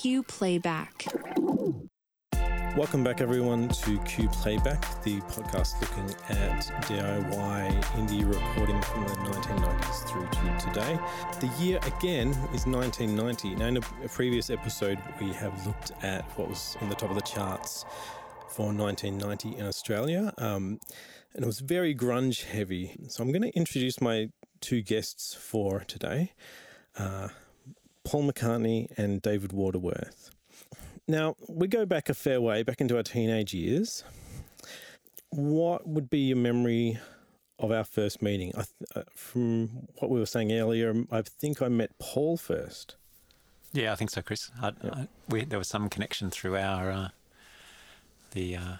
Cue Playback. Welcome back, everyone, to Cue Playback, the podcast looking at DIY indie recording from the 1990s through to today. The year again is 1990. Now, in a previous episode, we have looked at what was in the top of the charts for 1990 in Australia, um, and it was very grunge heavy. So, I'm going to introduce my two guests for today uh, Paul McCartney and David Waterworth. Now, we go back a fair way, back into our teenage years. What would be your memory of our first meeting? I th- uh, from what we were saying earlier, I think I met Paul first. Yeah, I think so, Chris. I, I, we, there was some connection through our uh, the uh,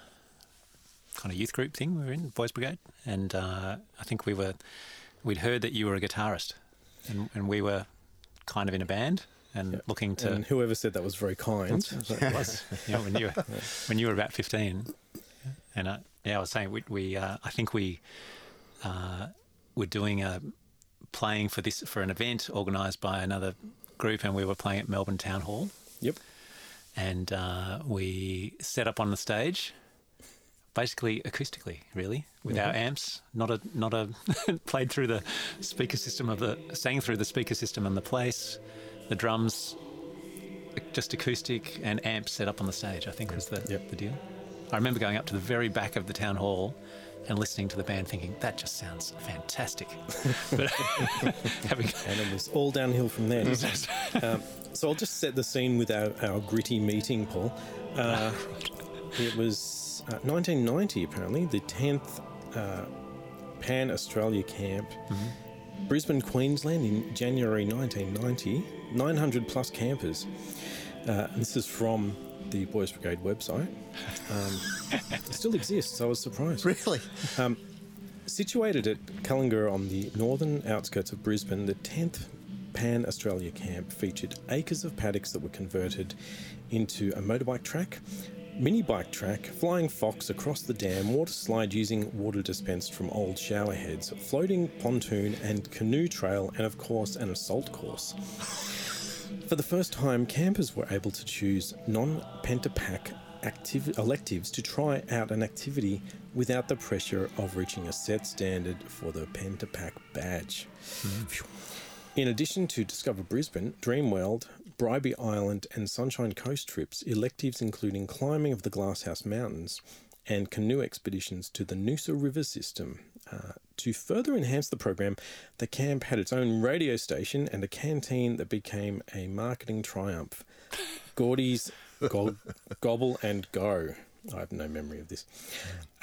kind of youth group thing we were in, Boys Brigade, and uh, I think we were we'd heard that you were a guitarist, and, and we were kind of in a band and yep. looking to. And whoever said that was very kind. it was. Know, when you were, when you were about fifteen, and I, yeah, I was saying we, we uh, I think we uh, were doing a playing for this for an event organised by another group, and we were playing at Melbourne Town Hall. Yep. And uh, we set up on the stage, basically acoustically, really, with mm-hmm. our amps, not a not a played through the speaker system of the sang through the speaker system in the place the drums just acoustic and amps set up on the stage, I think was the, yep. the deal. I remember going up to the very back of the town hall and listening to the band thinking, that just sounds fantastic. but having... And it was all downhill from there. um, so I'll just set the scene with our, our gritty meeting, Paul. Uh, it was uh, 1990, apparently, the 10th uh, Pan Australia Camp. Mm-hmm Brisbane, Queensland in January 1990, 900 plus campers. Uh, this is from the Boys Brigade website. Um, it still exists, I was surprised. Really? Um, situated at Kullinga on the northern outskirts of Brisbane, the 10th Pan Australia camp featured acres of paddocks that were converted into a motorbike track, mini bike track, flying fox across the dam, water slide using water dispensed from old shower heads, floating pontoon and canoe trail, and of course, an assault course. For the first time, campers were able to choose non pentapack activ- electives to try out an activity without the pressure of reaching a set standard for the pentapack badge. Mm-hmm. In addition to Discover Brisbane, Dreamworld, Bribie Island and Sunshine Coast trips, electives including climbing of the Glasshouse Mountains and canoe expeditions to the Noosa River system. Uh, to further enhance the program, the camp had its own radio station and a canteen that became a marketing triumph. Gordy's go- Gobble and Go. I have no memory of this.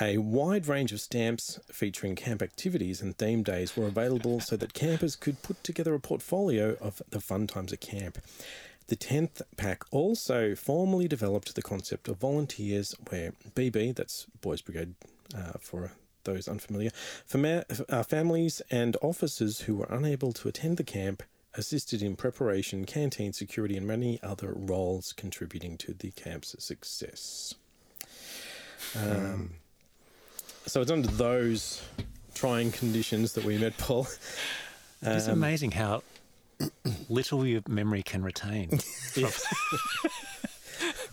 A wide range of stamps featuring camp activities and theme days were available so that campers could put together a portfolio of the fun times at camp. The 10th pack also formally developed the concept of volunteers, where BB, that's Boys Brigade uh, for those unfamiliar, ma- uh, families and officers who were unable to attend the camp assisted in preparation, canteen security, and many other roles contributing to the camp's success. Um, so it's under those trying conditions that we met Paul. Um, it's amazing how little your memory can retain.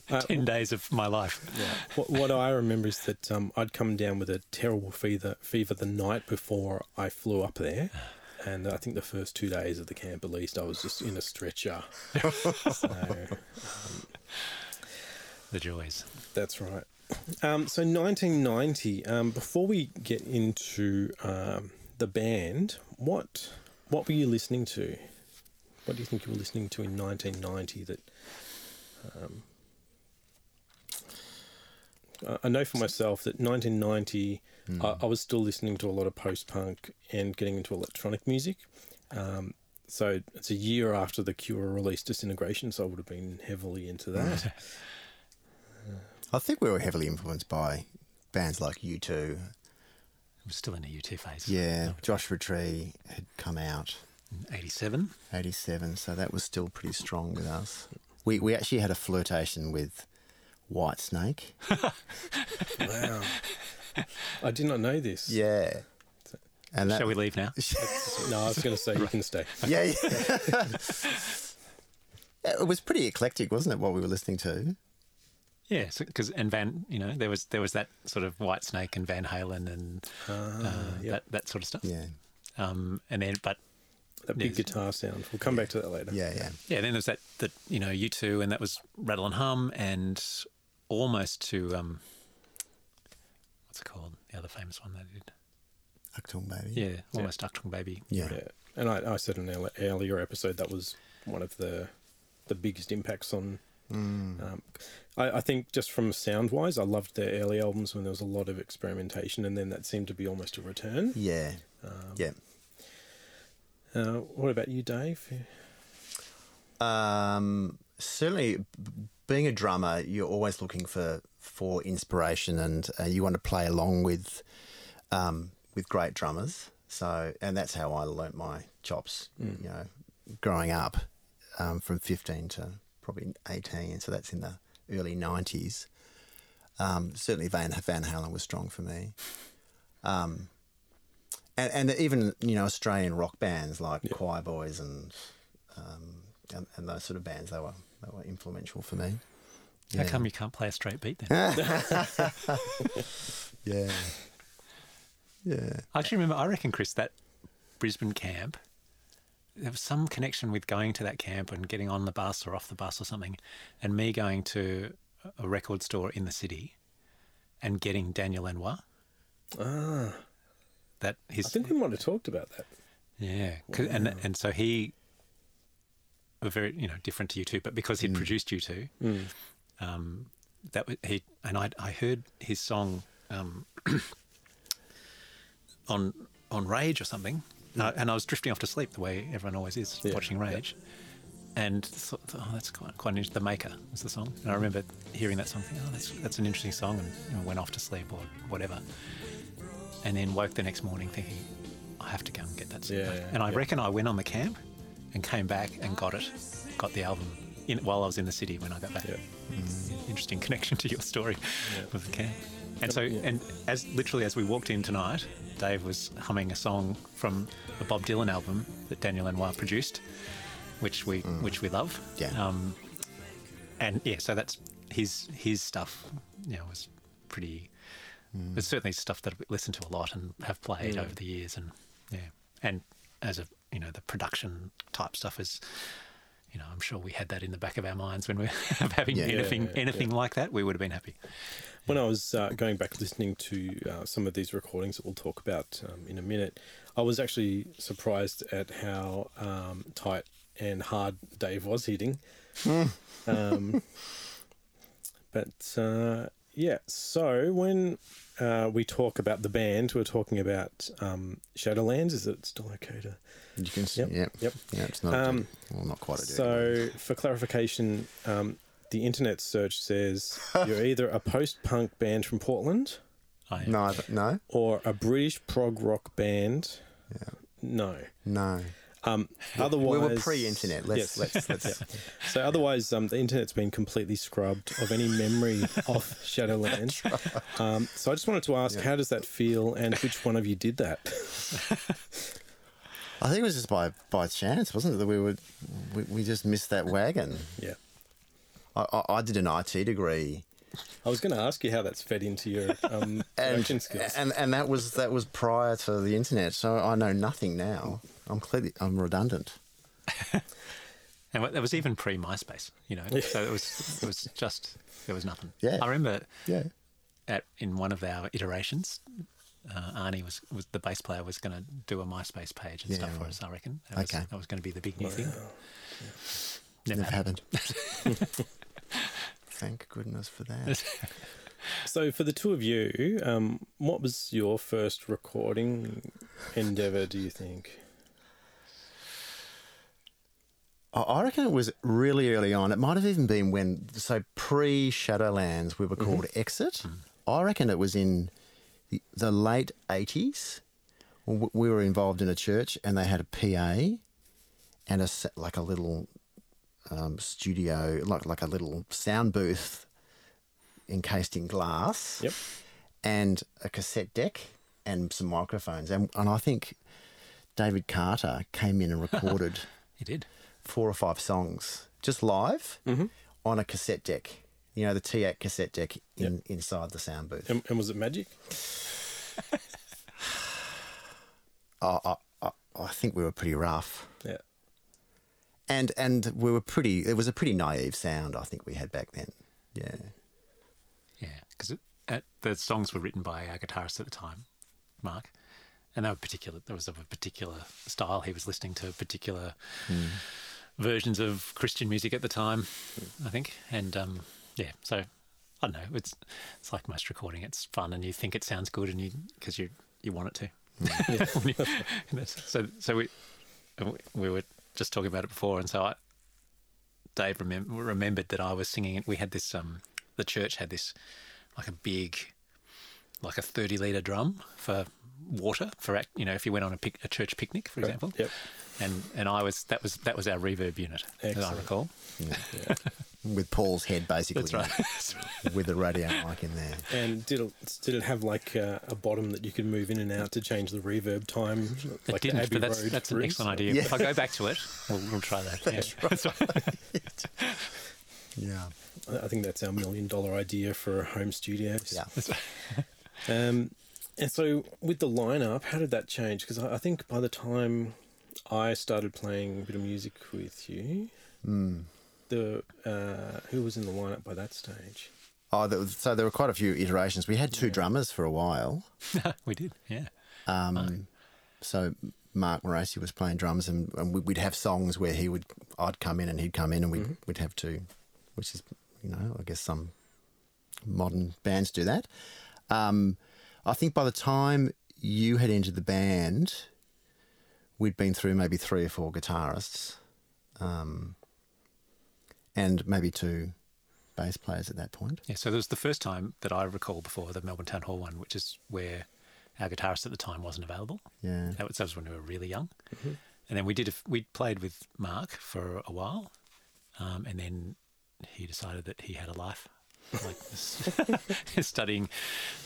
Uh, Ten days of my life. Yeah. What, what I remember is that um, I'd come down with a terrible fever, fever the night before I flew up there. And I think the first two days of the camp, at least, I was just in a stretcher. so, um, the joys. That's right. Um, so 1990. Um, before we get into um, the band, what what were you listening to? What do you think you were listening to in 1990 that? Um, I know for myself that 1990, mm. I, I, was still listening to a lot of post punk and getting into electronic music. Um, so it's a year after the Cure released Disintegration, so I would have been heavily into that. I think we were heavily influenced by bands like U2. I'm still in a U2 phase. Yeah, Joshua Tree had come out 87. 87, so that was still pretty strong with us. We, we actually had a flirtation with Whitesnake. wow. I did not know this. Yeah. And that, Shall we leave now? no, I was going to say you can stay. Yeah, yeah. It was pretty eclectic, wasn't it? What we were listening to. Yeah, because and Van, you know, there was there was that sort of Whitesnake and Van Halen and uh, yep. that that sort of stuff. Yeah, Um, and then, but That big guitar sound. We'll come back to that later. yeah, yeah. yeah, then there's that that you know U two, and that was Rattle and Hum, and almost to um, what's it called? The other famous one they did. Achtung Baby. Yeah, almost Achtung Baby. yeah. Yeah. And I, I said in an earlier episode that was one of the the biggest impacts on. Mm. Um, I, I think just from sound wise, I loved their early albums when there was a lot of experimentation, and then that seemed to be almost a return. Yeah, yeah. Uh, what about you, Dave? Um, certainly, being a drummer, you're always looking for for inspiration, and uh, you want to play along with um, with great drummers. So, and that's how I learnt my chops. You know, growing up um, from 15 to probably 18, so that's in the early 90s. Um, certainly, Van Van Halen was strong for me. Um, and, and even you know Australian rock bands like Choir Boys and, um, and and those sort of bands they were they were influential for me. How come you can't play a straight beat then? Yeah, yeah. I actually remember, I reckon, Chris, that Brisbane camp, there was some connection with going to that camp and getting on the bus or off the bus or something, and me going to a record store in the city and getting Daniel Lanois. Ah, That his. I think we might have talked about that. yeah, 'cause- and and so he were very you know different to U2, but because he'd produced U2, um, that he and I I heard his song um, on on Rage or something, and I, and I was drifting off to sleep the way everyone always is Yeah, watching Rage. And thought, oh, that's quite, quite interesting. The Maker was the song, and I remember hearing that song. Thinking, oh, that's that's an interesting song, and you know, went off to sleep or whatever. And then woke the next morning thinking, I have to go and get that. Yeah, CD. and I yeah. reckon I went on the camp and came back and got it, got the album in, while I was in the city when I got back. Yeah. Mm, interesting connection to your story with the camp. And so, Yeah. and as literally as we walked in tonight, Dave was humming a song from a Bob Dylan album that Daniel Lanois produced, which we which we love. Yeah. Um, and yeah, so that's his his stuff. You know, was pretty. It's certainly stuff that I've listened to a lot and have played over the years, and yeah, and as a you know the production type stuff is. You know, I'm sure we had that in the back of our minds when we were having Yeah. anything Yeah, yeah, anything like that. We would have been happy. When I was uh, going back listening to uh, some of these recordings that we'll talk about um, in a minute, I was actually surprised at how um, tight and hard Dave was hitting. um, but uh, yeah, so when uh, we talk about the band, we're talking about um, Shadowlands. Is it still okay to? You can see. Yep, Yep. yep. Yeah, it's not. Um, well, not quite a. So, for clarification, um, the internet search says you're either a post-punk band from Portland I, No, no, or a British prog rock band. Yeah. No. no. Um, otherwise, We were pre-internet. Let's Yes. let's let's. So otherwise, um, the internet's been completely scrubbed of any memory of Shadowlands. Um, so I just wanted to ask, how does that feel, and which one of you did that? I think it was just by by chance, wasn't it? That we would we, we just missed that wagon. yeah. I, I, I did an IT degree, I was going to ask you how that's fed into your um, and, production skills. and and that was that was prior to the internet. So I know nothing now. I'm clearly I'm redundant. And that was even pre MySpace, you know. So it was it was just there was nothing. Yeah. I remember Yeah. at in one of our iterations, uh, Arnie was, was the bass player was going to do a MySpace page and Yeah, stuff for right. us. I reckon. That was, Okay. that was going to be the big new thing. Never Never happened. happened. Thank goodness for that. So, for the two of you, um, what was your first recording endeavor? Do you think? I- reckon it was really early on. It might have even been when, so pre Shadowlands, we were called Exit. I reckon it was in the, the late 80s. We were involved in a church and they had a PA and a, like a little um, studio, like, like a little sound booth encased in glass Yep. and a cassette deck and some microphones. And, and I think David Carter came in and recorded He did. four or five songs just live on a cassette deck. You know, the TEAC cassette deck in, inside the sound booth. And, and was it magic? I, I, I, I think we were pretty rough. Yeah. And and we were pretty. It was a pretty naive sound. I think we had back then. Yeah. Yeah, because uh, the songs were written by our guitarist at the time, Mark, and they were particular. There was of a particular style. He was listening to particular hmm. versions of Christian music at the time, I think. And um, yeah, so I don't know. It's it's like most recording. It's fun, and you think it sounds good, and you because you you want it to. Hmm. When you- so so we we were just talking about it before, and so I, Dave remem- remembered that I was singing. We had this um the church had this like a big like a 30 litre drum for water for you know if you went on a, pic- a church picnic for example Yep. and and I was that was that was our reverb unit as I Excellent. recall With Paul's head basically. that's right With the radio mic in there. And did it did it have like uh, a bottom that you could move in and out to change the reverb time? it like didn't but that's Road that's an excellent idea Yeah. if I go back to it we'll, we'll try that yeah. Right. Yeah. I I think that's our million dollar idea for a home studios. Yeah. Um, and so with the lineup, how did that change? Because I, I think by the time I started playing a bit of music with you, Hmm. The uh, who was in the lineup by that stage? Oh, there was, so there were quite a few iterations. We had two drummers for a while. we did yeah Um, So Mark Moracy was playing drums, and, and we- we'd have songs where he would, I'd come in and he'd come in, and we'd, we'd have two, which is, you know, I guess some modern bands do that. Um, I think by the time you had entered the band, we'd been through maybe three or four guitarists, um, and maybe two bass players at that point. Yeah, so there was the first time that I recall before the Melbourne Town Hall one, which is where our guitarist at the time wasn't available. Yeah. That was, that was when we were really young. And then we did a, we played with Mark for a while, um, and then he decided that he had a life, like studying.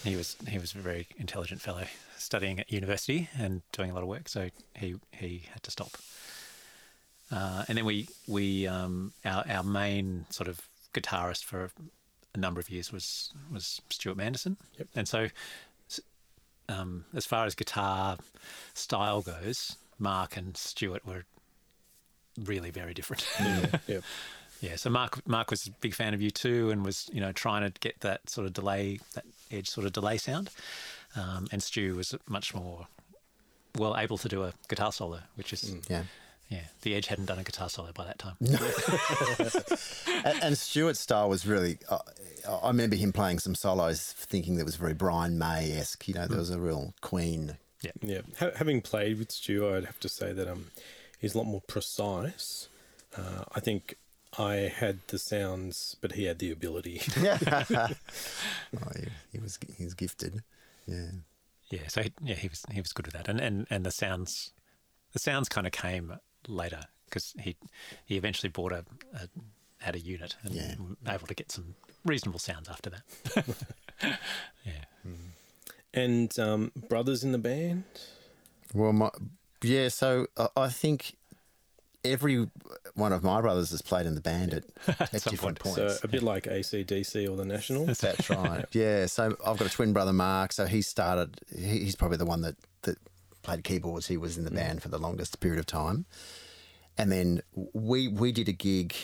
He was he was a very intelligent fellow, studying at university and doing a lot of work. So he he had to stop. Uh, and then we we um, our our main sort of guitarist for a number of years was was Stuart Manderson. Yep. And so um, as far as guitar style goes, Mark and Stuart were really very different. Yeah, yeah. yeah. So Mark Mark was a big fan of U2, and was you know trying to get that sort of delay, that edge sort of delay sound. Um, and Stu was much more well able to do a guitar solo, which is Yeah. Yeah. The Edge hadn't done a guitar solo by that time. and, and Stuart's style was really. Uh, I remember him playing some solos, thinking that was very Brian May esque. You know, there was a real Queen. Yeah. Yeah, ha- having played with Stu, I'd have to say that um, he's a lot more precise. Uh, I think I had the sounds, but he had the ability. oh, he, he was he was gifted. Yeah. Yeah, so he, yeah, he was he was good with that, and and and the sounds, the sounds kind of came later because he he eventually bought a, a had a unit and Yeah. was able to get some reasonable sounds after that. yeah, and um, brothers in the band. Well, my yeah. So I, I think every one of my brothers has played in the band at, at different point. points. So a bit like ACDC or the National. That's right. Yeah. So I've got a twin brother, Mark. So he started. He, he's probably the one that that played keyboards. He was in the band for the longest period of time, and then we we did a gig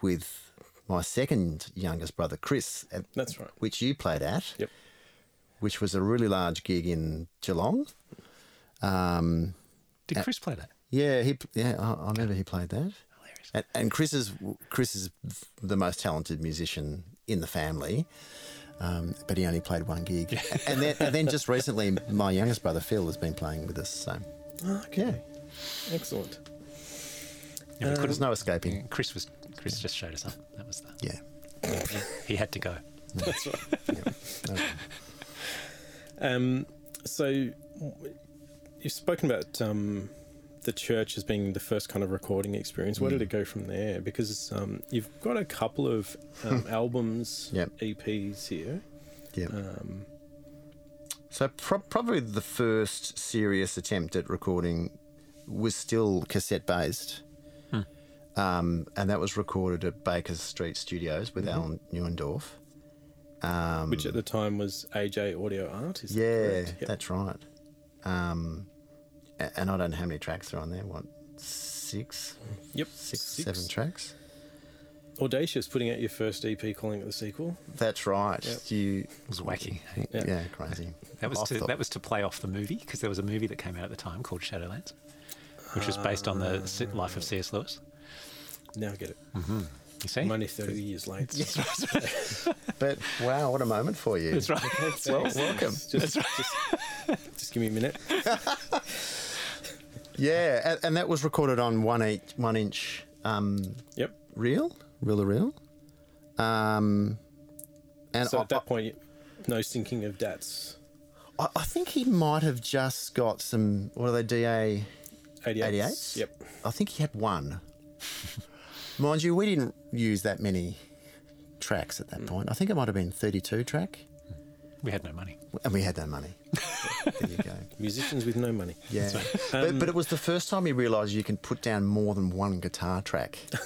with my second youngest brother, Chris. At, That's right. Which you played at. Yep. Which was a really large gig in Geelong. Um, did Chris play that? yeah, he yeah, I, I remember he played that. Hilarious. And, and Chris is Chris is the most talented musician in the family, um, but he only played one gig. and then and then just recently, my youngest brother Phil has been playing with us. So Okay. Excellent. Yeah, we couldn't- there's no escaping. Chris was Chris just showed us up. That was the Yeah, he had to go. That's right. No. Um, so you've spoken about um, the church as being the first kind of recording experience. Where did it go from there? Because um, you've got a couple of um, albums, Yep. EPs here. yeah. Um, So pro- probably the first serious attempt at recording was still cassette based. Um, and that was recorded at Baker Street Studios with Alan Neuendorf. Um, Which at the time was AJ Audio Art. Is that yeah, correct? Yep. that's right. Um, a- and I don't know how many tracks are on there. What, six, Yep. six, Six. seven tracks? Audacious putting out your first EP, calling it the sequel. That's right. Yep. You, It was wacky. yeah. Yeah. crazy. That was I to, thought- that was to play off the movie because there was a movie that came out at the time called Shadowlands, which was based on the ah. si- life of C.S. Lewis. Now I get it. Mm-hmm. You see, I'm only 30 years late. But wow, what a moment for you. that's right. Well, welcome. Just, just, just give me a minute. Yeah, and, and that was recorded on one inch, one inch um, Yep. reel, reel to reel. Um, and So I, at that point, no syncing of DATs. I, I think he might have just got some. What are they? DA 88. 88s? Yep. I think he had one. Mind you, we didn't use that many tracks at that Mm. point. I think it might have been 32 track, We had no money. and we had no money. there you go. Musicians with no money. Yeah. but, but it was the first time you realised you can put down more than one guitar track.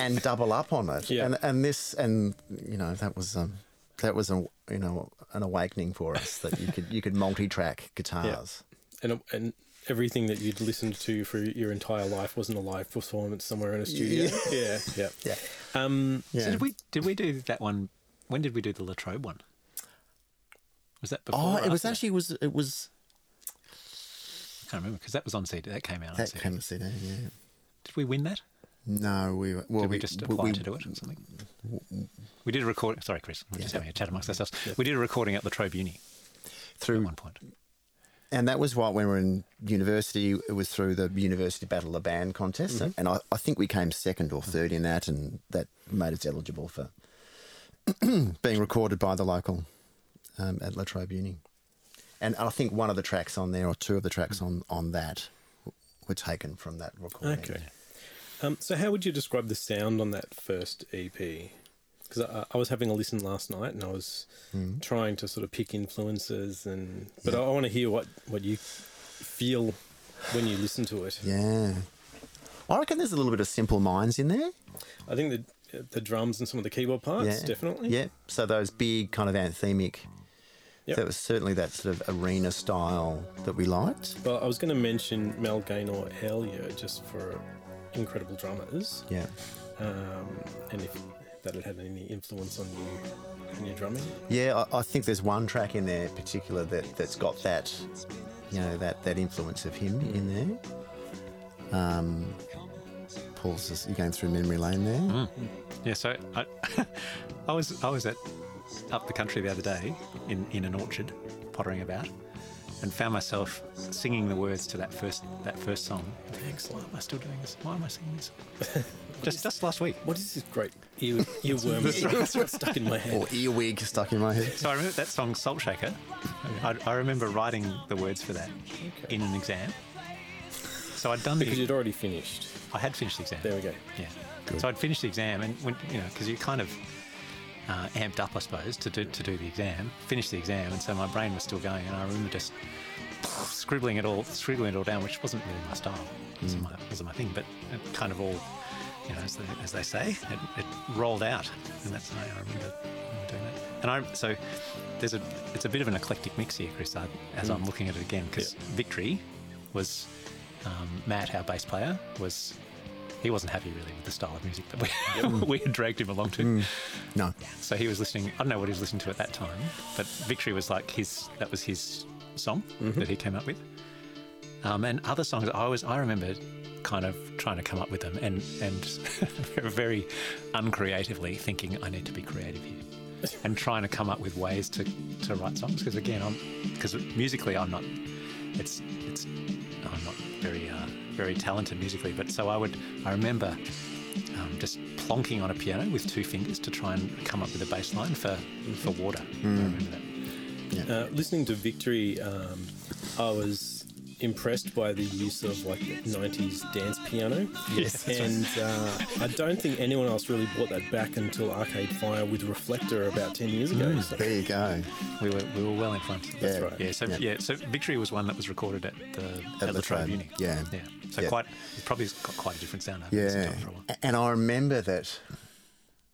and double up on it. Yeah. And and this and you know, that was um that was a you know an awakening for us that you could you could multi-track guitars. yeah. And, and everything that you'd listened to for your entire life wasn't a live performance somewhere in a studio. Yeah. Yeah. Yeah. Um, Yeah. So did we did we do that one? When did we do the La Trobe one? Was that before? Oh, it was actually was it was I can't remember because that was on CD. That came out on that CD. came to CD, yeah. Did we win that? No, we were- well Did we, we just we- apply we- to do it or something? We did a recording. Sorry, Chris. We're just having a chat amongst ourselves. We did a recording at La Trobe Uni at through one point. and that was when we were in university. It was through the University Battle of the Band contest, Mm-hmm. and I, I think we came second or third in that, and that made us eligible for being recorded by the local um, at La Trobe Uni. And I think one of the tracks on there, or two of the tracks on on that, were taken from that recording. Okay. Um, so, how would you describe the sound on that first EP? Because I, I was having a listen last night, and I was trying to sort of pick influences, and but I, want to hear what what you feel when you listen to it. Yeah. I reckon there's a little bit of Simple Minds in there. I think the the drums and some of the keyboard parts, yeah, definitely. Yeah. So those big kind of anthemic. Yep. That was certainly that sort of arena style that we liked. Well, I was going to mention Mel Gaynor earlier, just for incredible drummers, Yeah. um, and if that had had any influence on you in your drumming. Yeah, I, I think there's one track in there in particular that, that's got that, you know, that, that influence of him in there. Um, Paul's just, you're going through memory lane there. Mm. Yeah, so I, I was I was at up the country the other day in, in an orchard, pottering about, and found myself singing the words to that first that first song. Excellent. Why am I still doing this? Why am I singing this? just just last week. What is this great ear, earworm stuck in my head? Or earwig stuck in my head. So I remember that song Salt Shaker. I, I remember writing the words for that in an exam. So I'd done Because the. you'd already finished. I had finished the exam. There we go. Yeah. So I'd finished the exam, and when you know, because you kind of uh, amped up, I suppose, to do to do the exam. Finished the exam, and so my brain was still going, and I remember just scribbling it all, scribbling it all down, which wasn't really my style. It wasn't, mm. my, wasn't my thing, but it kind of all, you know, as they, as they say, it, it rolled out, and that's how I remember, remember doing that. And I so there's a it's a bit of an eclectic mix here, Chris. I, as mm. I'm looking at it again, because Victory was um, Matt, our bass player, was he wasn't happy really with the style of music that we, we had dragged him along to. No. So he was listening. I don't know what he was listening to at that time, but Victory was like his. That was his song that he came up with. Um, and other songs, I was. I remember kind of trying to come up with them, and and very uncreatively thinking I need to be creative here, and trying to come up with ways to to write songs. Because again, I'm because musically I'm not. It's it's I'm not very talented musically, but so I would. I remember um, just plonking on a piano with two fingers to try and come up with a bass line for, for water. I remember that. Uh, listening to Victory, um, I was impressed by the use of like the 90s dance piano. Yes, that's and uh, I don't think anyone else really brought that back until Arcade Fire with Reflector about 10 years ago. So- There you go. We were we were well in front. That's right. Yeah. So Yeah. yeah. So Victory was one that was recorded at the At at, La La Trobe Trobe, Uni. yeah. Yeah. So Yeah. quite it probably got quite a different sound. I've listened to Yeah, for a while. And I remember that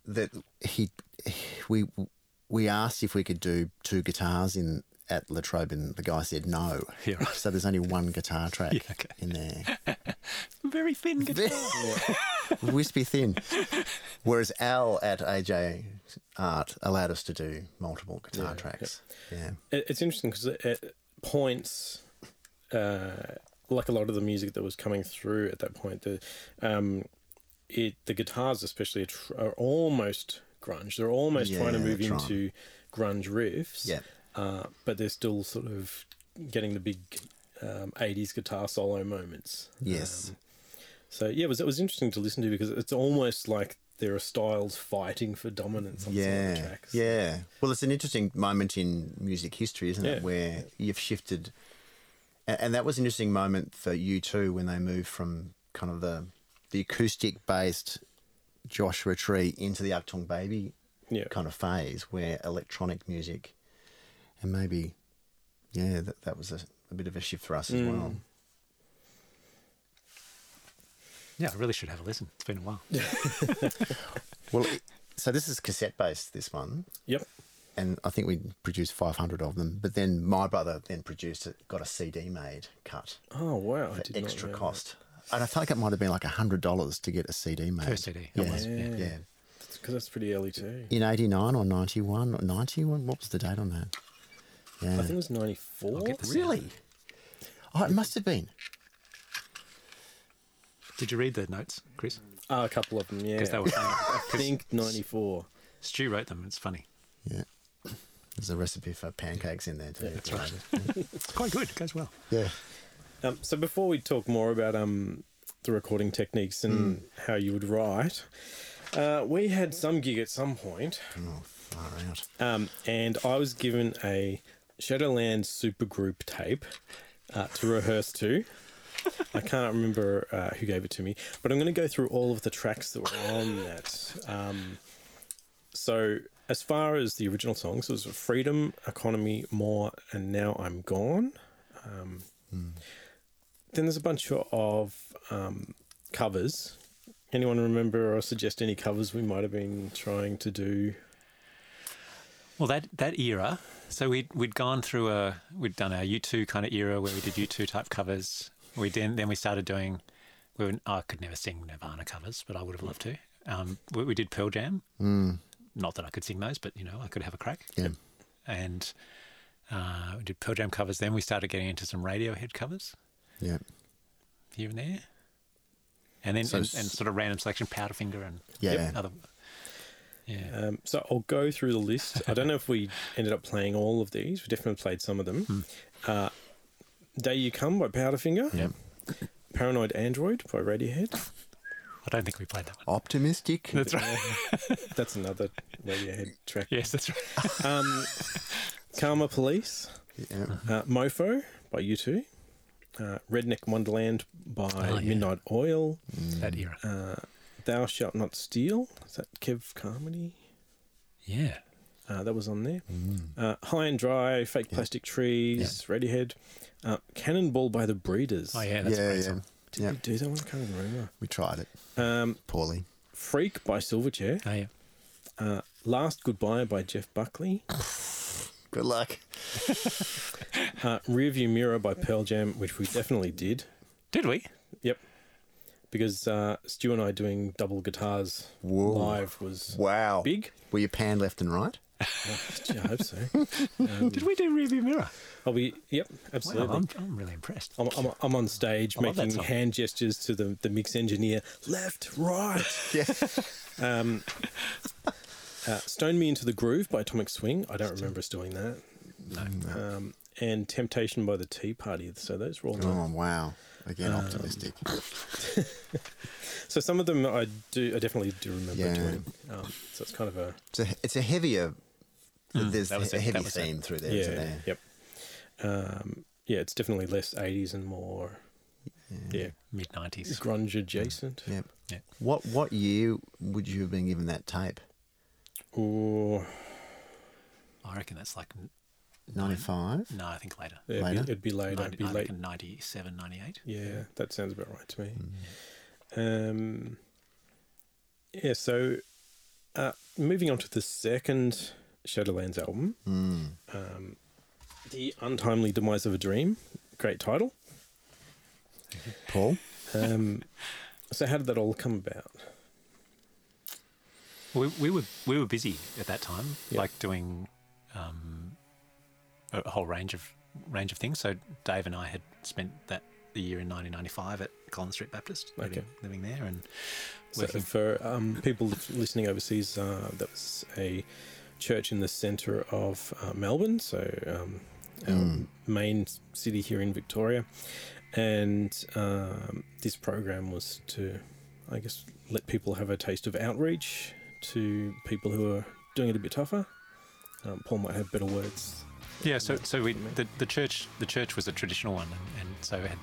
that he we we asked if we could do two guitars in at La Trobe, and the guy said no. Yeah, right. So there's only one guitar track Yeah, okay. in there, Very thin guitar. wispy thin. Whereas Al at AJ Art allowed us to do multiple guitar Yeah, tracks. Yeah, It- It's interesting because at points, uh, like a lot of the music that was coming through at that point, the um, it the guitars especially are, tr- are almost grunge. They're almost trying to move trying. into grunge riffs. Yeah. Uh, but they're still sort of getting the big um, '80s guitar solo moments. Yes. Um, so yeah, it was it was interesting to listen to because it's almost like there are styles fighting for dominance on some of the yeah, tracks. yeah. Well, it's an interesting moment in music history, isn't Yeah. it, where you've shifted, and, and that was an interesting moment for you too when they moved from kind of the the acoustic based Joshua Tree into the Achtung Baby Yeah. kind of phase, where electronic music, and maybe, yeah, that, that was a, a bit of a shift for us as Mm. well. Yeah, I really should have a listen. It's been a while. Well, so this is cassette based. This one. Yep. and I think we produced 500 of them. But then my brother then produced it, got a CD made, cut Oh wow! I for did not extra know that. cost. And I feel like it might have been like $100 to get a CD made. Per CD, Yeah, almost, yeah. yeah. yeah. because that's pretty early too. In 89 or 91 or 91? What was the date on that? Yeah. I think it was ninety four. really? Oh, it must have been. Did you read the notes, Chris? Ah, a couple of them, yeah. Because they were funny. I think ninety four. Stu wrote them. It's funny. Yeah. There's a recipe for pancakes in there too. that's right. It's quite good. It goes well. Yeah. Um, so before we talk more about um, the recording techniques and how you would write, uh, we had some gig at some point, Oh, far out. um, and I was given a Shadowland supergroup tape uh, to rehearse to. I can't remember uh, who gave it to me, but I'm going to go through all of the tracks that were on that. Um, so, as far as the original songs, it was Freedom, Economy, More, and Now I'm Gone. Um, Then there's a bunch of um, covers. Anyone remember or suggest any covers we might have been trying to do? Well, that that era. So we'd we'd gone through a we'd done our U two kind of era where we did U two type covers. We then then we started doing. We were, I could never sing Nirvana covers, but I would have loved to. Um, we, we did Pearl Jam. Mm. Not that I could sing those, but you know I could have a crack. Yeah. And uh, we did Pearl Jam covers. Then we started getting into some Radiohead covers Yeah. here and there. And then So and, and sort of random selection, Powderfinger and Yeah. other. Yeah. Um, so I'll go through the list. I don't know if we ended up playing all of these. We definitely played some of them. Uh, Day You Come by Powderfinger. Yep. Paranoid Android by Radiohead. I don't think we played that one. Optimistic. That's right. That's another Radiohead track. Yes, that's right. Um, Karma Police. Yeah. Uh, Mofo by U2. Uh, Redneck Wonderland by Oh, yeah. Midnight Oil. that era. Uh, Thou Shalt Not Steal. Is that Kev Carmody? Yeah. Uh, that was on there. Uh, High and Dry, Fake Plastic Trees, Radiohead. Uh, Cannonball by the Breeders. Oh yeah, that's a yeah, great yeah. song. Did yeah. we do that one? I can't remember. We tried it Um, poorly. Freak by Silverchair. Oh yeah. Uh, Last Goodbye by Jeff Buckley. Good luck. Uh, Rearview Mirror by Pearl Jam, which we definitely did. Did we? Yep. Because uh, Stu and I doing double guitars Whoa. live was Wow. big. Were you panned left and right? Gee, I hope so. Did we do Rearview Mirror? I'll be, yep, Wow, absolutely. I'm, I'm really impressed. I'm, I'm, I'm on stage I making hand gestures to the, the mix engineer, left, right. Yeah. Um, uh, Stone Me Into the Groove by Atomic Swing. I don't remember us doing that. No. Um, and Temptation by the Tea Party. So those were all. oh wow. Again, optimistic. So some of them I do, I definitely do remember Yeah. doing. Um, so it's kind of a It's a it's a heavier. there's that was a it, heavy that was it. theme through there, yeah, not there? yep. Um, yeah, it's definitely less '80s and more yeah Mid nineties. grunge adjacent. Yeah. Yeah. What what year would you have been given that tape? Or I reckon that's like n- Ninety five. no, I think later. yeah, it'd, Later? be, it'd be later. 90, It'd be I late. reckon 97, 98. Yeah, that sounds about right to me. Mm. Um, yeah, so uh, moving on to the second Shadowlands album, Mm. um, The Untimely Demise of a Dream. Great title. Paul. Um, so, how did that all come about? We, we were we were busy at that time, Yeah. like doing um, a a whole range of range of things. So Dave and I had spent that the year in 1995 at Collins Street Baptist, living, Okay. living there, and So, for um, people listening overseas, uh, that was a church in the centre of uh, Melbourne, so um, our Mm. main city here in Victoria. And um, this program was to, I guess, let people have a taste of outreach to people who are doing it a bit tougher. Um, Paul might have better words. Yeah, so so we the, the church the church was a traditional one, and, and so had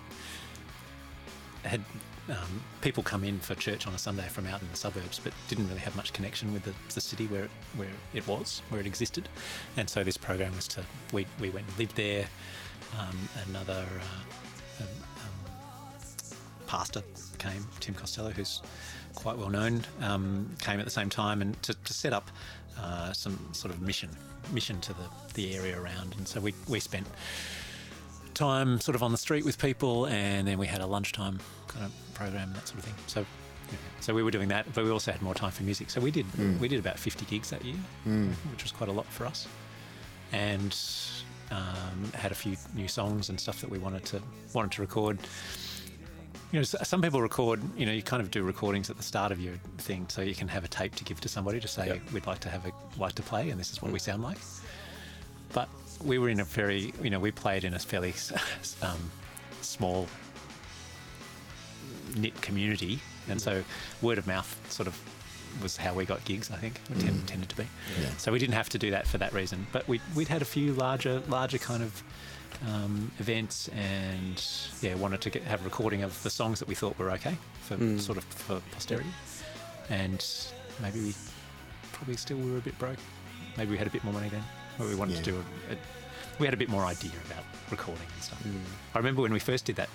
had um, people come in for church on a Sunday from out in the suburbs, but didn't really have much connection with the, the city where it, where it was, where it existed, and so this program was to we we went and lived there. Um, another uh, um, um, pastor came, Tim Costello, who's quite well known, um, came at the same time, and to, to set up uh, some sort of mission mission to the, the area around. And so we, we spent time sort of on the street with people, and then we had a lunchtime kind of program and that sort of thing. So so we were doing that, but we also had more time for music. So we did we did about 50 gigs that year, which was quite a lot for us, and um, had a few new songs and stuff that we wanted to wanted to record. You know, some people record. You know, you kind of do recordings at the start of your thing, so you can have a tape to give to somebody to say Yeah. we'd like to have a like to play, and this is what we sound like. But we were in a very, you know, we played in a fairly um, small knit community, and so word of mouth sort of was how we got gigs. I think tend, tended to be. Yeah. So we didn't have to do that for that reason. But we we'd had a few larger larger kind of um, events, and yeah, wanted to get, have a recording of the songs that we thought were okay for hmm. sort of for posterity, and maybe we probably still were a bit broke. Maybe we had a bit more money then. But we wanted to do a, a we had a bit more idea about recording and stuff. Hmm. I remember when we first did that,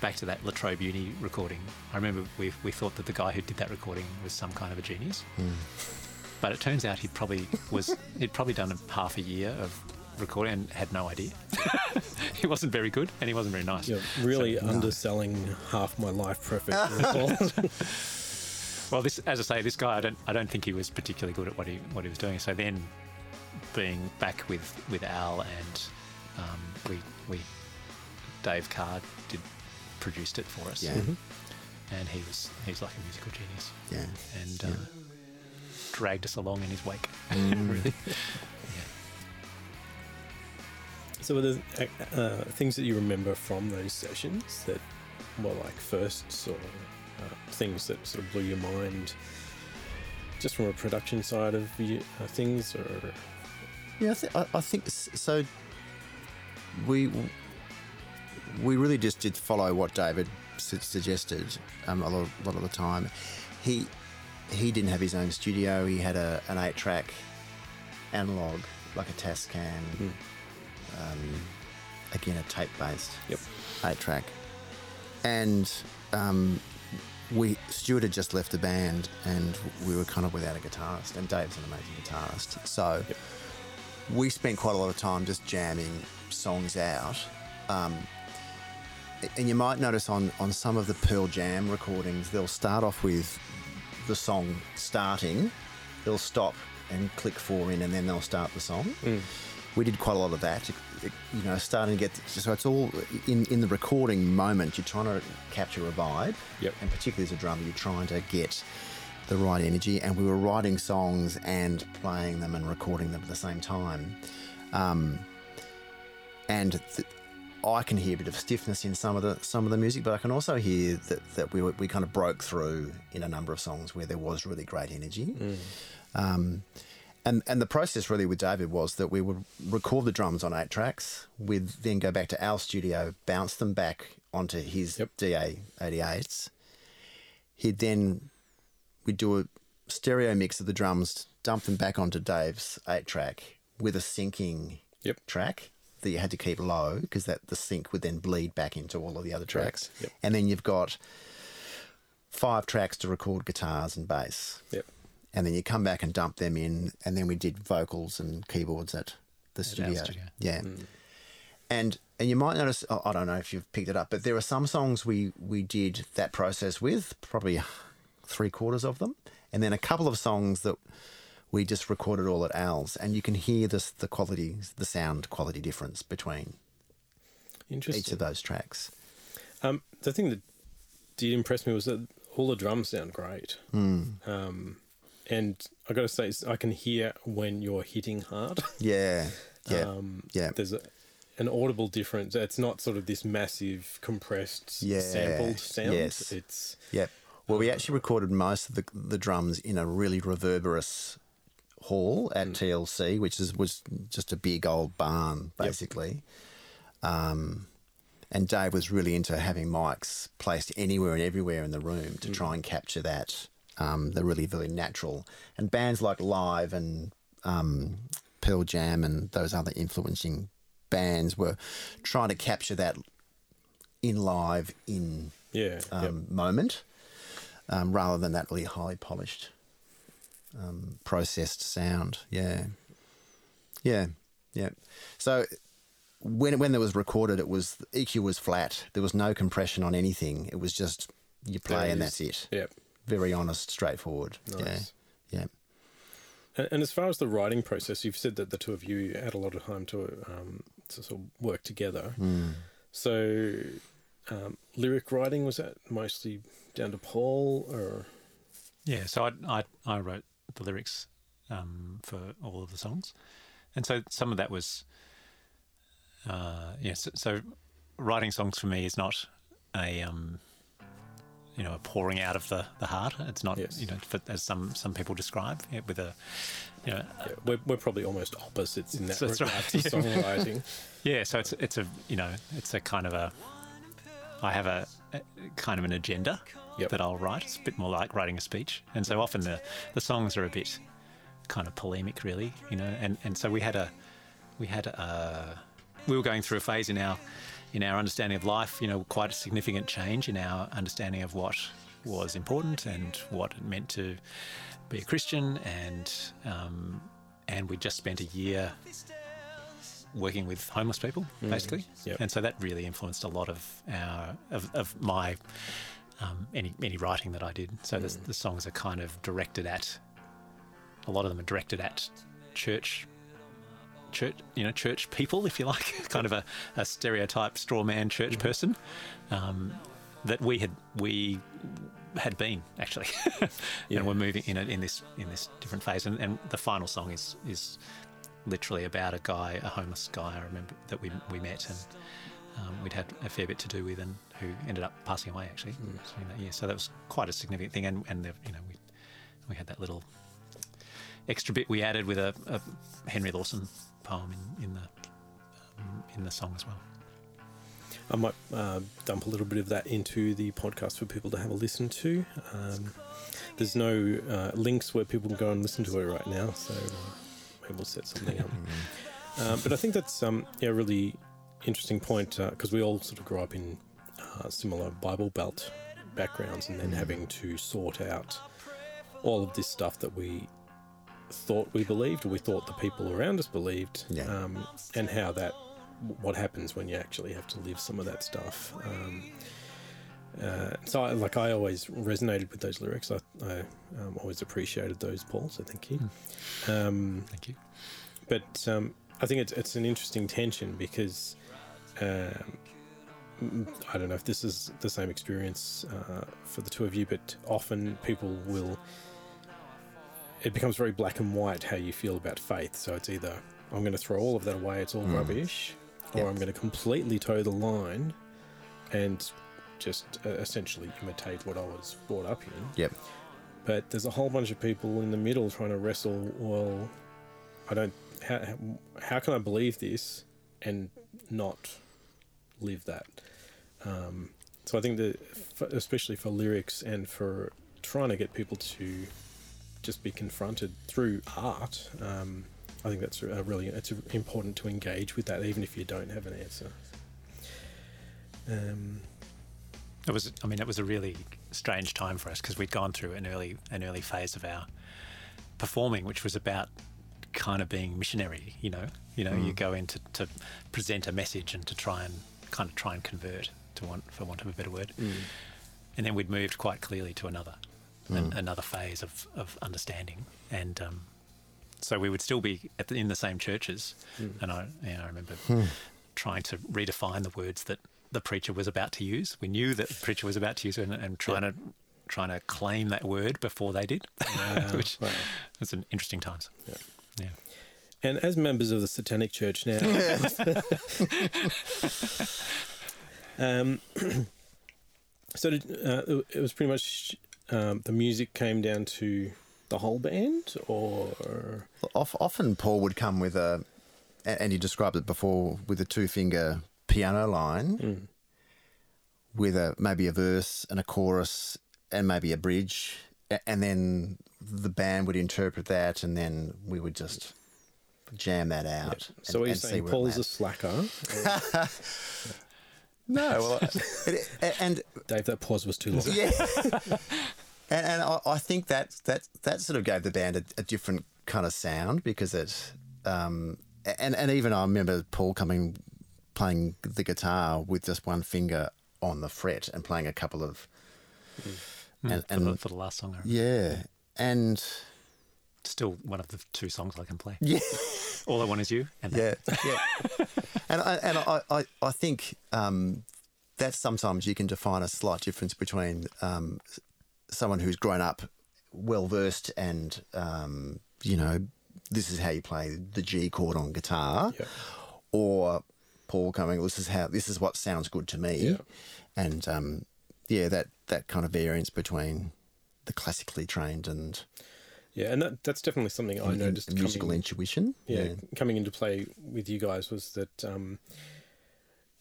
back to that La Trobe Uni recording. I remember we, we thought that the guy who did that recording was some kind of a genius, hmm. but it turns out he probably was. He'd probably done half a year of recording and had no idea. he wasn't very good and he wasn't very nice. You're really underselling half my life perfect. Well, this, as I say, this guy, I don't, I don't think he was particularly good at what he, what he was doing. So then, being back with, with Al and um, we, we, Dave Card did produced it for us, Yeah. and he was, he's like a musical genius, Yeah. and uh, dragged us along in his wake. Mm. really, So, were there uh, things that you remember from those sessions that were like firsts or uh, things that sort of blew your mind, just from a production side of uh, things, or Yeah, I, th- I, think so. We we really just did follow what David su- suggested um, a lot, a lot of the time. He he didn't have his own studio. He had a an eight track analog, like a Tascam. Um, again, a tape based Yep. eight track, and um, we Stuart had just left the band, and we were kind of without a guitarist. And Dave's an amazing guitarist, so Yep. we spent quite a lot of time just jamming songs out. Um, and you might notice on, on some of the Pearl Jam recordings, they'll start off with the song starting, they'll stop and click four in, and then they'll start the song. We did quite a lot of that, it- it- you know, starting to get so it's all in in the recording moment. You're trying to capture a vibe, Yep. and particularly as a drummer, you're trying to get the right energy. And we were writing songs and playing them and recording them at the same time. Um, and th- I can hear a bit of stiffness in some of the some of the music, but I can also hear that, that we we kind of broke through in a number of songs where there was really great energy. Um, and and the process really with David was that we would record the drums on eight tracks, We'd then go back to our studio, bounce them back onto his Yep. DA eighty eights. He'd then we'd do a stereo mix of the drums, dump them back onto Dave's eight track with a syncing Yep. track that you had to keep low because that the sync would then bleed back into all of the other tracks. Tracks, yep. And then you've got five tracks to record guitars and bass Yep. And then you come back and dump them in, and then we did vocals and keyboards at the our studio. studio. Yeah, and and you might notice I I don't know if you've picked it up, but there are some songs we we did that process with, probably three quarters of them, and then a couple of songs that we just recorded all at Al's, and you can hear this the quality, the sound quality difference between each of those tracks. Um, the thing that did impress me was that all the drums sound great. Hmm. Um, and I got to say, I can hear when you're hitting hard. Yeah, yeah, Um, yeah. There's a, an audible difference. It's not sort of this massive, compressed, Yeah, sampled sound. yes. It's Yep. Well, we actually recorded most of the the drums in a really reverberous hall at TLC, which is was just a big old barn, basically. Um, and Dave was really into having mics placed anywhere and everywhere in the room to try and capture that, um, the really, really natural. And bands like Live and um, Pearl Jam and those other influencing bands were trying to capture that in live, in yeah, um, yep. moment um, rather than that really highly polished um, processed sound. Yeah, yeah, yeah. So when when there was recorded, it was EQ was flat. There was no compression on anything. It was just you play and it that's it. Yep. Very honest, straightforward. Nice. Yeah, yeah. And, and as far as the writing process, you've said that the two of you had a lot of time to um, to sort of work together. Hmm. So, um, lyric writing was that mostly down to Paul, or Yeah, so I I, I wrote the lyrics um, for all of the songs, and so some of that was, uh, yes. so, so writing songs for me is not a um, you know a pouring out of the, the heart. It's not Yes. you know for, as some some people describe it with a you know yeah, we're, we're probably almost opposites in that That's regard right. to songwriting. Yeah, so it's it's a you know it's a kind of a I have a, a kind of an agenda Yep. that I'll write. It's a bit more like writing a speech, and so often the the songs are a bit kind of polemic, really, you know. And and so we had a we had a we were going through a phase in our in our understanding of life, you know, quite a significant change in our understanding of what was important and what it meant to be a Christian, and um, and we just spent a year working with homeless people, basically. Yep. And so that really influenced a lot of our of, of my um, any any writing that I did. So the, the songs are kind of directed at a lot of them are directed at church church you know church people if you like kind of a, a stereotype straw man church person um, that we had we had been actually. Yeah. and we're moving in a, in this in this different phase. And, and the final song is is literally about a guy a homeless guy I remember that we we met and um, we'd had a fair bit to do with and who ended up passing away actually. During that year so that was quite a significant thing. And and the, you know we we had that little extra bit we added with a, a Henry Lawson poem in, in the um, in the song as well. I might uh, dump a little bit of that into the podcast for people to have a listen to. Um, there's no uh, links where people can go and listen to it right now, so uh, maybe we'll set something up. um, but I think that's um, yeah, a really interesting point because we all sort of grew up in uh, similar Bible Belt backgrounds and then having to sort out all of this stuff that we thought we believed we thought the people around us believed Yeah. um, and how that what happens when you actually have to live some of that stuff um, uh, so I, like I always resonated with those lyrics I, I um, always appreciated those Paul so thank you um, Thank you. but um, I think it's, it's an interesting tension because um, mm, I don't know if this is the same experience uh, for the two of you, but often people will. It becomes very black and white how you feel about faith. So it's either I'm going to throw all of that away, it's all rubbish, or Yep. I'm going to completely toe the line and just uh, essentially imitate what I was brought up in. Yep. But there's a whole bunch of people in the middle trying to wrestle, well, I don't. How, how, how can I believe this and not live that? Um, so I think that, especially for lyrics and for trying to get people to just be confronted through art, um, I think that's a really it's important to engage with that, even if you don't have an answer. Um, It was. I mean, it was a really strange time for us because we'd gone through an early an early phase of our performing, which was about kind of being missionary. You know, you know, you go in to, to present a message and to try and kind of try and convert, to want for want of a better word. And then we'd moved quite clearly to another an, another phase of, of understanding, and um, so we would still be at the, in the same churches. And I, you know, I remember trying to redefine the words that the preacher was about to use. We knew that the preacher was about to use it, and, and trying to trying to claim that word before they did, which wow. was an interesting times. Yeah. yeah. And as members of the Satanic Church now, um, so did, uh, it was pretty much um, the music came down to the whole band, or often Paul would come with a, and you described it before, with a two finger piano line, with a maybe a verse and a chorus and maybe a bridge, and then the band would interpret that, and then we would just jam that out. so and, are you and saying where it Paul is a slacker? no? Well, it, and Dave, that pause was too long. yeah. and and I, I think that that that sort of gave the band a, a different kind of sound because it, um, and and even I remember Paul coming playing the guitar with just one finger on the fret and playing a couple of, and, for, the, for the last song, I yeah, and still one of the two songs I can play. yeah. All I want is you. And that. Yeah, yeah. And I, and I, I, I think um, that sometimes you can define a slight difference between um, someone who's grown up well versed and um, you know this is how you play the G chord on guitar, Yeah. or Paul coming. This is how this is what sounds good to me, Yeah. and um, yeah, that that kind of variance between the classically trained and Yeah, and that, that's definitely something I noticed. musical coming, intuition. yeah, coming into play with you guys was that um,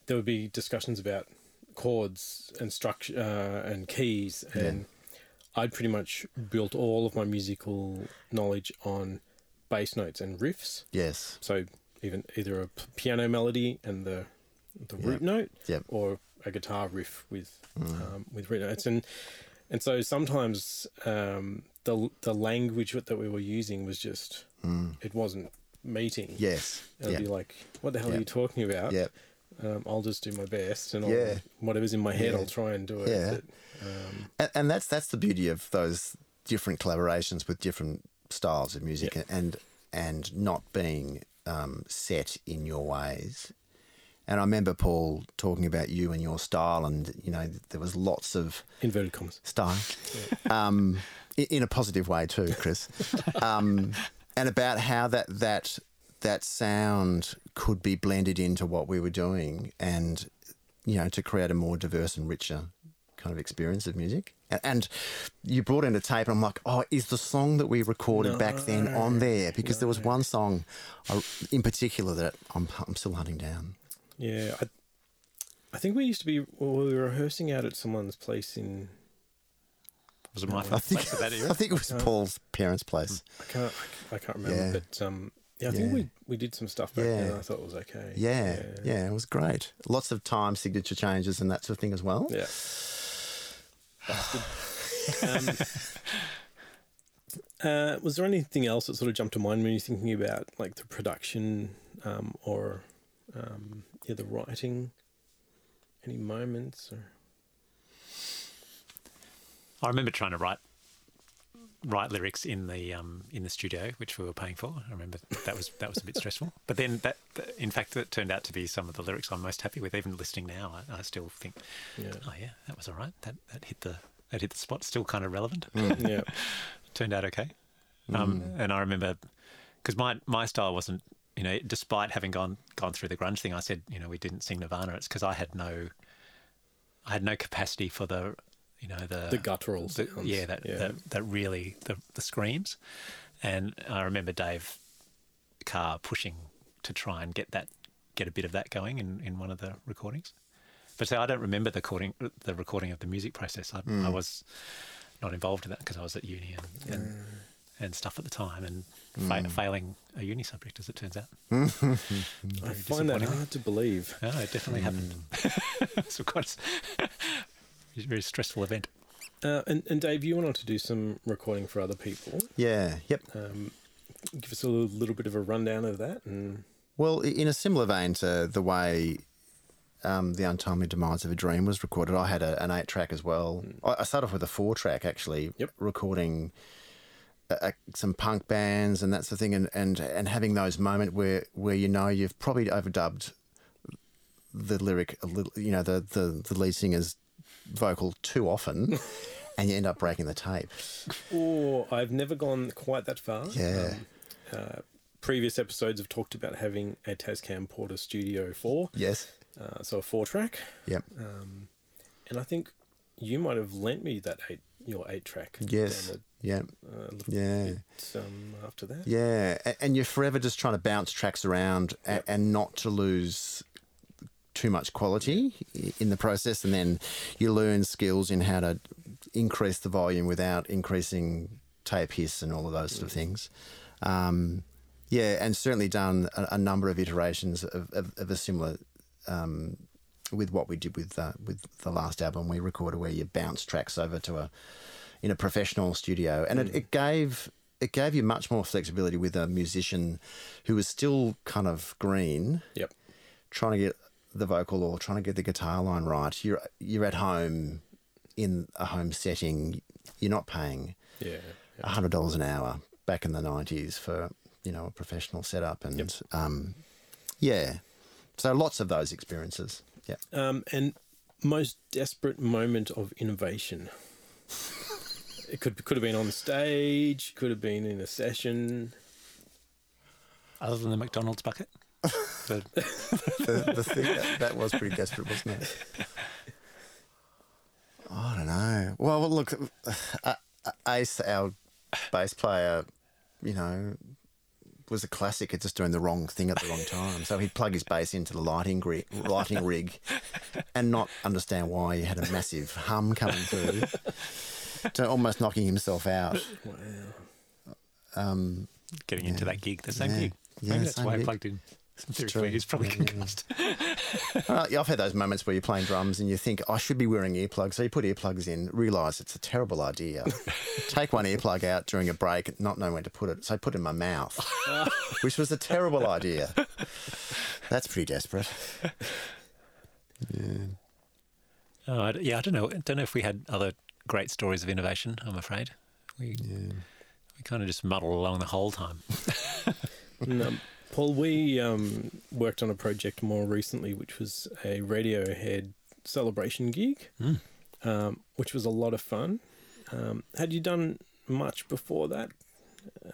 there would be discussions about chords and structure uh, and keys, and I'd pretty much built all of my musical knowledge on bass notes and riffs. yes, So even either a p- piano melody and the the root note, Yep. or a guitar riff with um, with root notes, and and so sometimes um, the the language that we were using was just it wasn't meeting. yes, And. I'd be like, "What the hell Yeah. are you talking about?" Yeah. Um, I'll just do my best, and I'll, Yeah. whatever's in my head, Yeah. I'll try and do it. Yeah. But, um, and, and that's that's the beauty of those different collaborations with different styles of music and and not being um, set in your ways. And I remember Paul talking about you and your style, and you know there was lots of inverted commas. style, um, in, a positive way too, Chris, um, and about how that that that sound could be blended into what we were doing, and you know to create a more diverse and richer kind of experience of music. And, and you brought in a tape, and I'm like, oh, is the song that we recorded back then on there? Because there was one song in particular that I'm I'm still hunting down. Yeah, I, I think we used to be well, we were rehearsing out at someone's place in. Was it my I think place at that I think it was Paul's parents' place. I can't I can't remember, Yeah. but um, yeah, I think Yeah. we we did some stuff back then. Yeah. and I thought it was okay. Yeah, yeah, it was great. Lots of time signature changes and that sort of thing as well. Yeah. um, uh, was there anything else that sort of jumped to mind when you're thinking about like the production um, or um, yeah, the writing? Any moments or I remember trying to write write lyrics in the um, in the studio, which we were paying for. I remember that was that was a bit stressful. But then that, in fact, that turned out to be some of the lyrics I'm most happy with. Even listening now, I, I still think, Yeah. oh yeah, that was all right. That that hit the that hit the spot. Still kind of relevant. yeah, turned out okay. Um, and I remember because my my style wasn't, you know, despite having gone gone through the grunge thing, I said, you know, we didn't sing Nirvana. It's because I had no, I had no capacity for the, you know, the the guttural the- yeah, that, yeah. that that really the the screams. And I remember Dave Carr pushing to try and get that get a bit of that going in, in one of the recordings. But so I don't remember the recording the recording of the music process. I, I mm. was not involved in that because I was at uni and, and, and stuff at the time and fa- failing a uni subject as it turns out. I find that hard to believe. Yeah, it definitely happened. so quite a very stressful event. Uh, and, and Dave, you went on to do some recording for other people. Yeah. Yep. Um, give us a little, little bit of a rundown of that. And Well, in a similar vein to the way um, the untimely demise of a dream was recorded, I had a, an eight track as well. I, I started off with a four track actually, Yep. recording uh, uh, some punk bands and that sort of thing, and, and and having those moments where where you know you've probably overdubbed the lyric a little, you know, the the, the lead singer's vocal too often. And you end up breaking the tape. or I've never gone quite that far. Yeah. Um, uh, previous episodes have talked about having a Tascam Portastudio 4, Yes. uh, so a four track. Yep. Um, and I think you might have lent me that eight, your eight track. Yes. down Yeah. uh, Yeah. bit, um, after that. Yeah, and you're forever just trying to bounce tracks around Yep. and not to lose too much quality in the process, and then you learn skills in how to increase the volume without increasing tape hiss and all of those sort of things. Um, yeah, and certainly done a, a number of iterations of, of, of a similar. Um, with what we did with uh, with the last album we recorded, where you bounce tracks over to a in a professional studio, and it, it gave it gave you much more flexibility with a musician who was still kind of green, Yep. trying to get the vocal or trying to get the guitar line right. You're you're at home in a home setting. You're not paying Yeah. a hundred dollars an hour back in the nineties for you know a professional setup, and Yep. um, yeah, so lots of those experiences. Yeah. Um, and most desperate moment of innovation. It could could have been on stage, could have been in a session. Other than the McDonald's bucket. The- the, the thing that, that was pretty desperate, wasn't it? I don't know. Well, look, uh, uh, Ace, our bass player, you know, was a classic at just doing the wrong thing at the wrong time. So he'd plug his bass into the lighting rig, lighting rig, and not understand why he had a massive hum coming through, to almost knocking himself out. Wow. Um, getting into that gig, the same Yeah. gig. Yeah, Maybe that's same why I plugged in. Seriously, he's probably Yeah, yeah, yeah. concussed. Uh, I've had those moments where you're playing drums and you think, I should be wearing earplugs. So you put earplugs in, realise it's a terrible idea. Take one earplug out during a break, not know where to put it. So I put it in my mouth, which was a terrible idea. That's pretty desperate. Yeah. Oh, I yeah, I don't know. I don't know if we had other great stories of innovation. I'm afraid we Yeah. we kind of just muddle along the whole time. And, um, Paul, we um, worked on a project more recently, which was a Radiohead celebration gig, Mm. um, which was a lot of fun. Um, had you done much before that?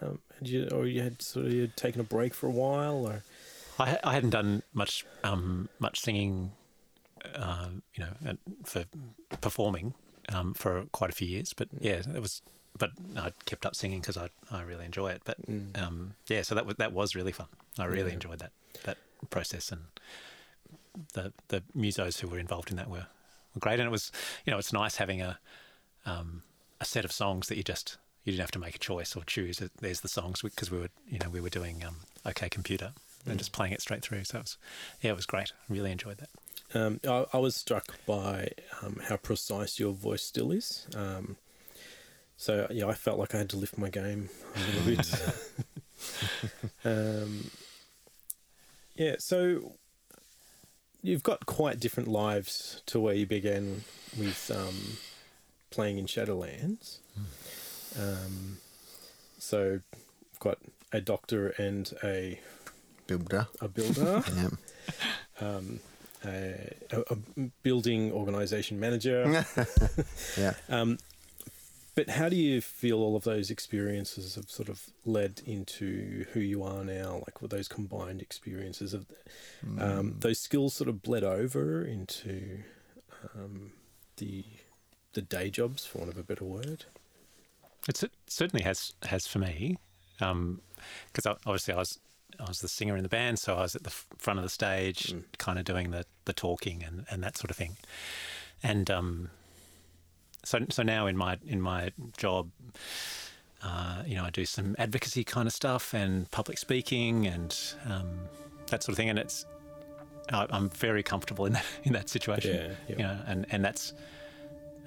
Um, had you, or you had sort of you'd taken a break for a while, or I, I hadn't done much um, much singing, uh, you know, uh, for performing um, for quite a few years. But yeah, it was. But I kept up singing because I I really enjoy it. But Mm. um, yeah, so that was that was really fun. I really Yeah. enjoyed that that process and the the musos who were involved in that were, were great. And it was you know it's nice having a um, a set of songs that you just you didn't have to make a choice or choose. There's the songs because we were you know we were doing um, OK Computer and just playing it straight through. So it was yeah it was great. I really enjoyed that. Um, I, I was struck by um, how precise your voice still is. Um, so yeah, I felt like I had to lift my game a little bit. um, yeah, so you've got quite different lives to where you began with um, playing in Shadowlands. Um, so I've got a doctor and a Builder. a builder Yeah. Um, a, a, a building organization manager. Yeah. um, but how do you feel all of those experiences have sort of led into who you are now? Like with those combined experiences of um, those skills sort of bled over into um, the the day jobs, for want of a better word. It certainly has has for me, because I obviously I was I was the singer in the band, so I was at the front of the stage, mm. kind of doing the the talking and, and that sort of thing. And um, so so now in my in my job, uh, you know, I do some advocacy kind of stuff and public speaking and um, that sort of thing, and it's I, am very comfortable in that in that situation. Yeah. You know, and and that's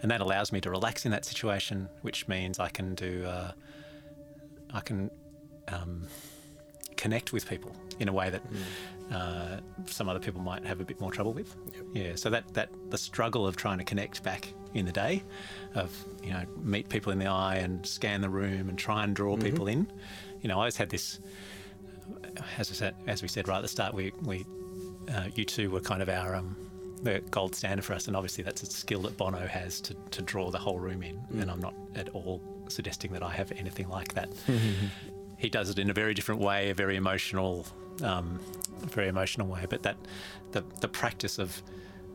and that allows me to relax in that situation, which means I can do uh, I can um, connect with people in a way that mm. uh, some other people might have a bit more trouble with. Yep. Yeah, so that that the struggle of trying to connect back in the day, of you know meet people in the eye and scan the room and try and draw mm-hmm. people in. You know, I always had this. As I said, as we said right at the start, we we uh, U2 were kind of our um, the gold standard for us, and obviously that's a skill that Bono has to, to draw the whole room in. Mm. And I'm not at all suggesting that I have anything like that. he does it in a very different way, a very emotional, um, very emotional way. But that the the practice of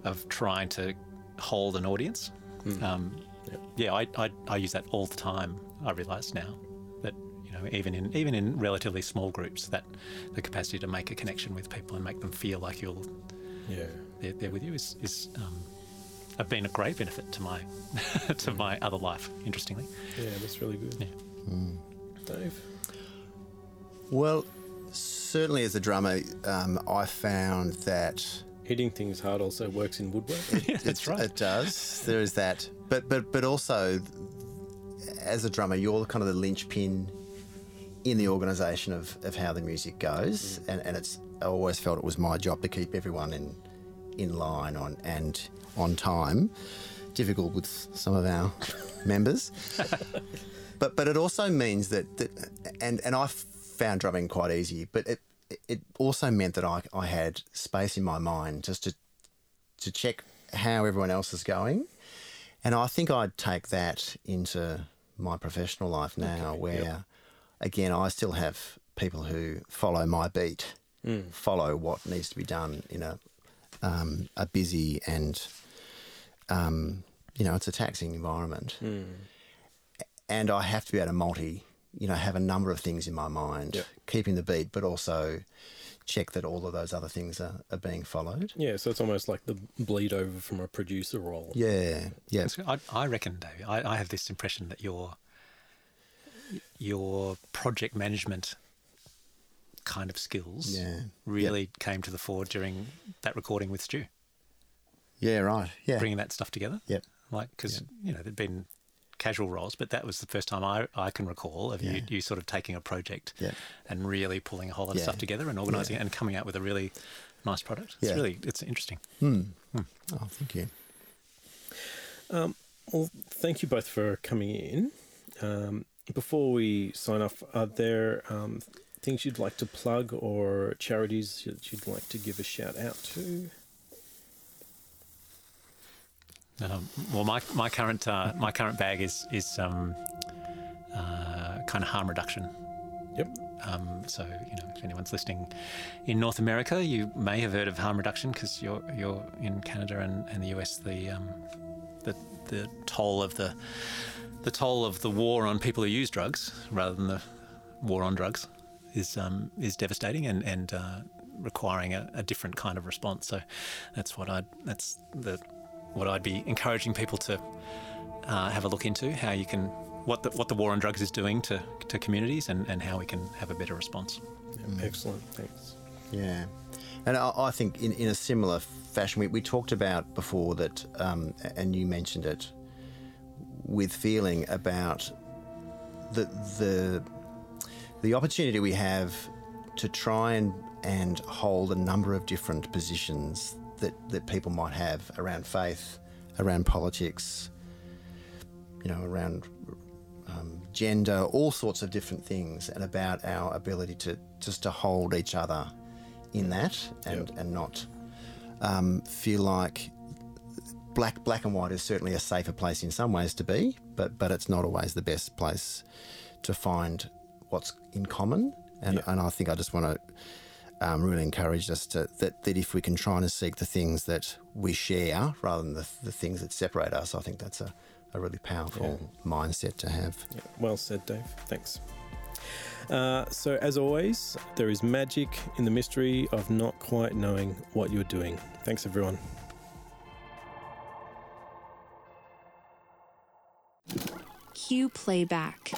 of trying to hold an audience, mm. um, yep. yeah, I, I, I use that all the time. I realise now that you know even in even in relatively small groups, that the capacity to make a connection with people and make them feel like you'll yeah they're, they're with you is is um, have been a great benefit to my to mm. my other life. Interestingly, yeah, that's really good. Yeah. Mm. Dave. Well, certainly as a drummer, um, I found that hitting things hard also works in woodwork. yeah, that's right. It does. There is that, but but but also as a drummer, you're kind of the linchpin in the organisation of, of how the music goes, mm. and, and it's I always felt it was my job to keep everyone in in line on and on time. Difficult with some of our members, but but it also means that, that and and I found drumming quite easy, but it it also meant that I, I had space in my mind just to to check how everyone else is going, and I think I'd take that into my professional life now, okay, where yep. again I still have people who follow my beat, mm. follow what needs to be done in a um, a busy and um, you know it's a taxing environment, mm. and I have to be able to multi, you know, have a number of things in my mind, yep. keeping the beat, but also check that all of those other things are, are being followed. Yeah, so it's almost like the bleed over from a producer role. Yeah, yeah. I, I reckon, Dave, I, I have this impression that your your project management kind of skills yeah. really yep. came to the fore during that recording with Stu. Yeah, right. Yeah. Bringing that stuff together. Yep. Like, because, yep. you know, there'd been casual roles, but that was the first time I, I can recall of yeah. you, you sort of taking a project yep. and really pulling a whole lot of stuff together and organising it and coming out with a really nice product. It's really, it's interesting. Hmm. Hmm. Oh, thank you. Um, well, thank you both for coming in. Um, before we sign off, are there um, things you'd like to plug or charities that you'd like to give a shout out to? Um, well, my my current uh, my current bag is is um, uh, kind of harm reduction. Yep. Um, so you know, if anyone's listening in North America, you may have heard of harm reduction because you're you're in Canada and, and the US. The um, the the toll of the the toll of the war on people who use drugs rather than the war on drugs is um, is devastating and and uh, requiring a, a, different kind of response. So that's what I that's the what I'd be encouraging people to uh, have a look into how you can what the what the war on drugs is doing to to communities and, and how we can have a better response. Yeah, excellent, thanks. Yeah, and I, I, think in, in a similar fashion, we, we talked about before that, um, and you mentioned it with feeling about the the the opportunity we have to try and, and hold a number of different positions that, that people might have around faith, around politics, you know, around um, gender, all sorts of different things, and about our ability to just to hold each other in that and, yep. and not um, feel like black black and white is certainly a safer place in some ways to be, but but it's not always the best place to find what's in common. And, yeah. and I think I just want to um, really encouraged us to that that if we can try and seek the things that we share rather than the, the things that separate us, I think that's a, a really powerful yeah. mindset to have. Yeah. Well said, Dave. Thanks. Uh, so, as always, there is magic in the mystery of not quite knowing what you're doing. Thanks, everyone. Cue playback.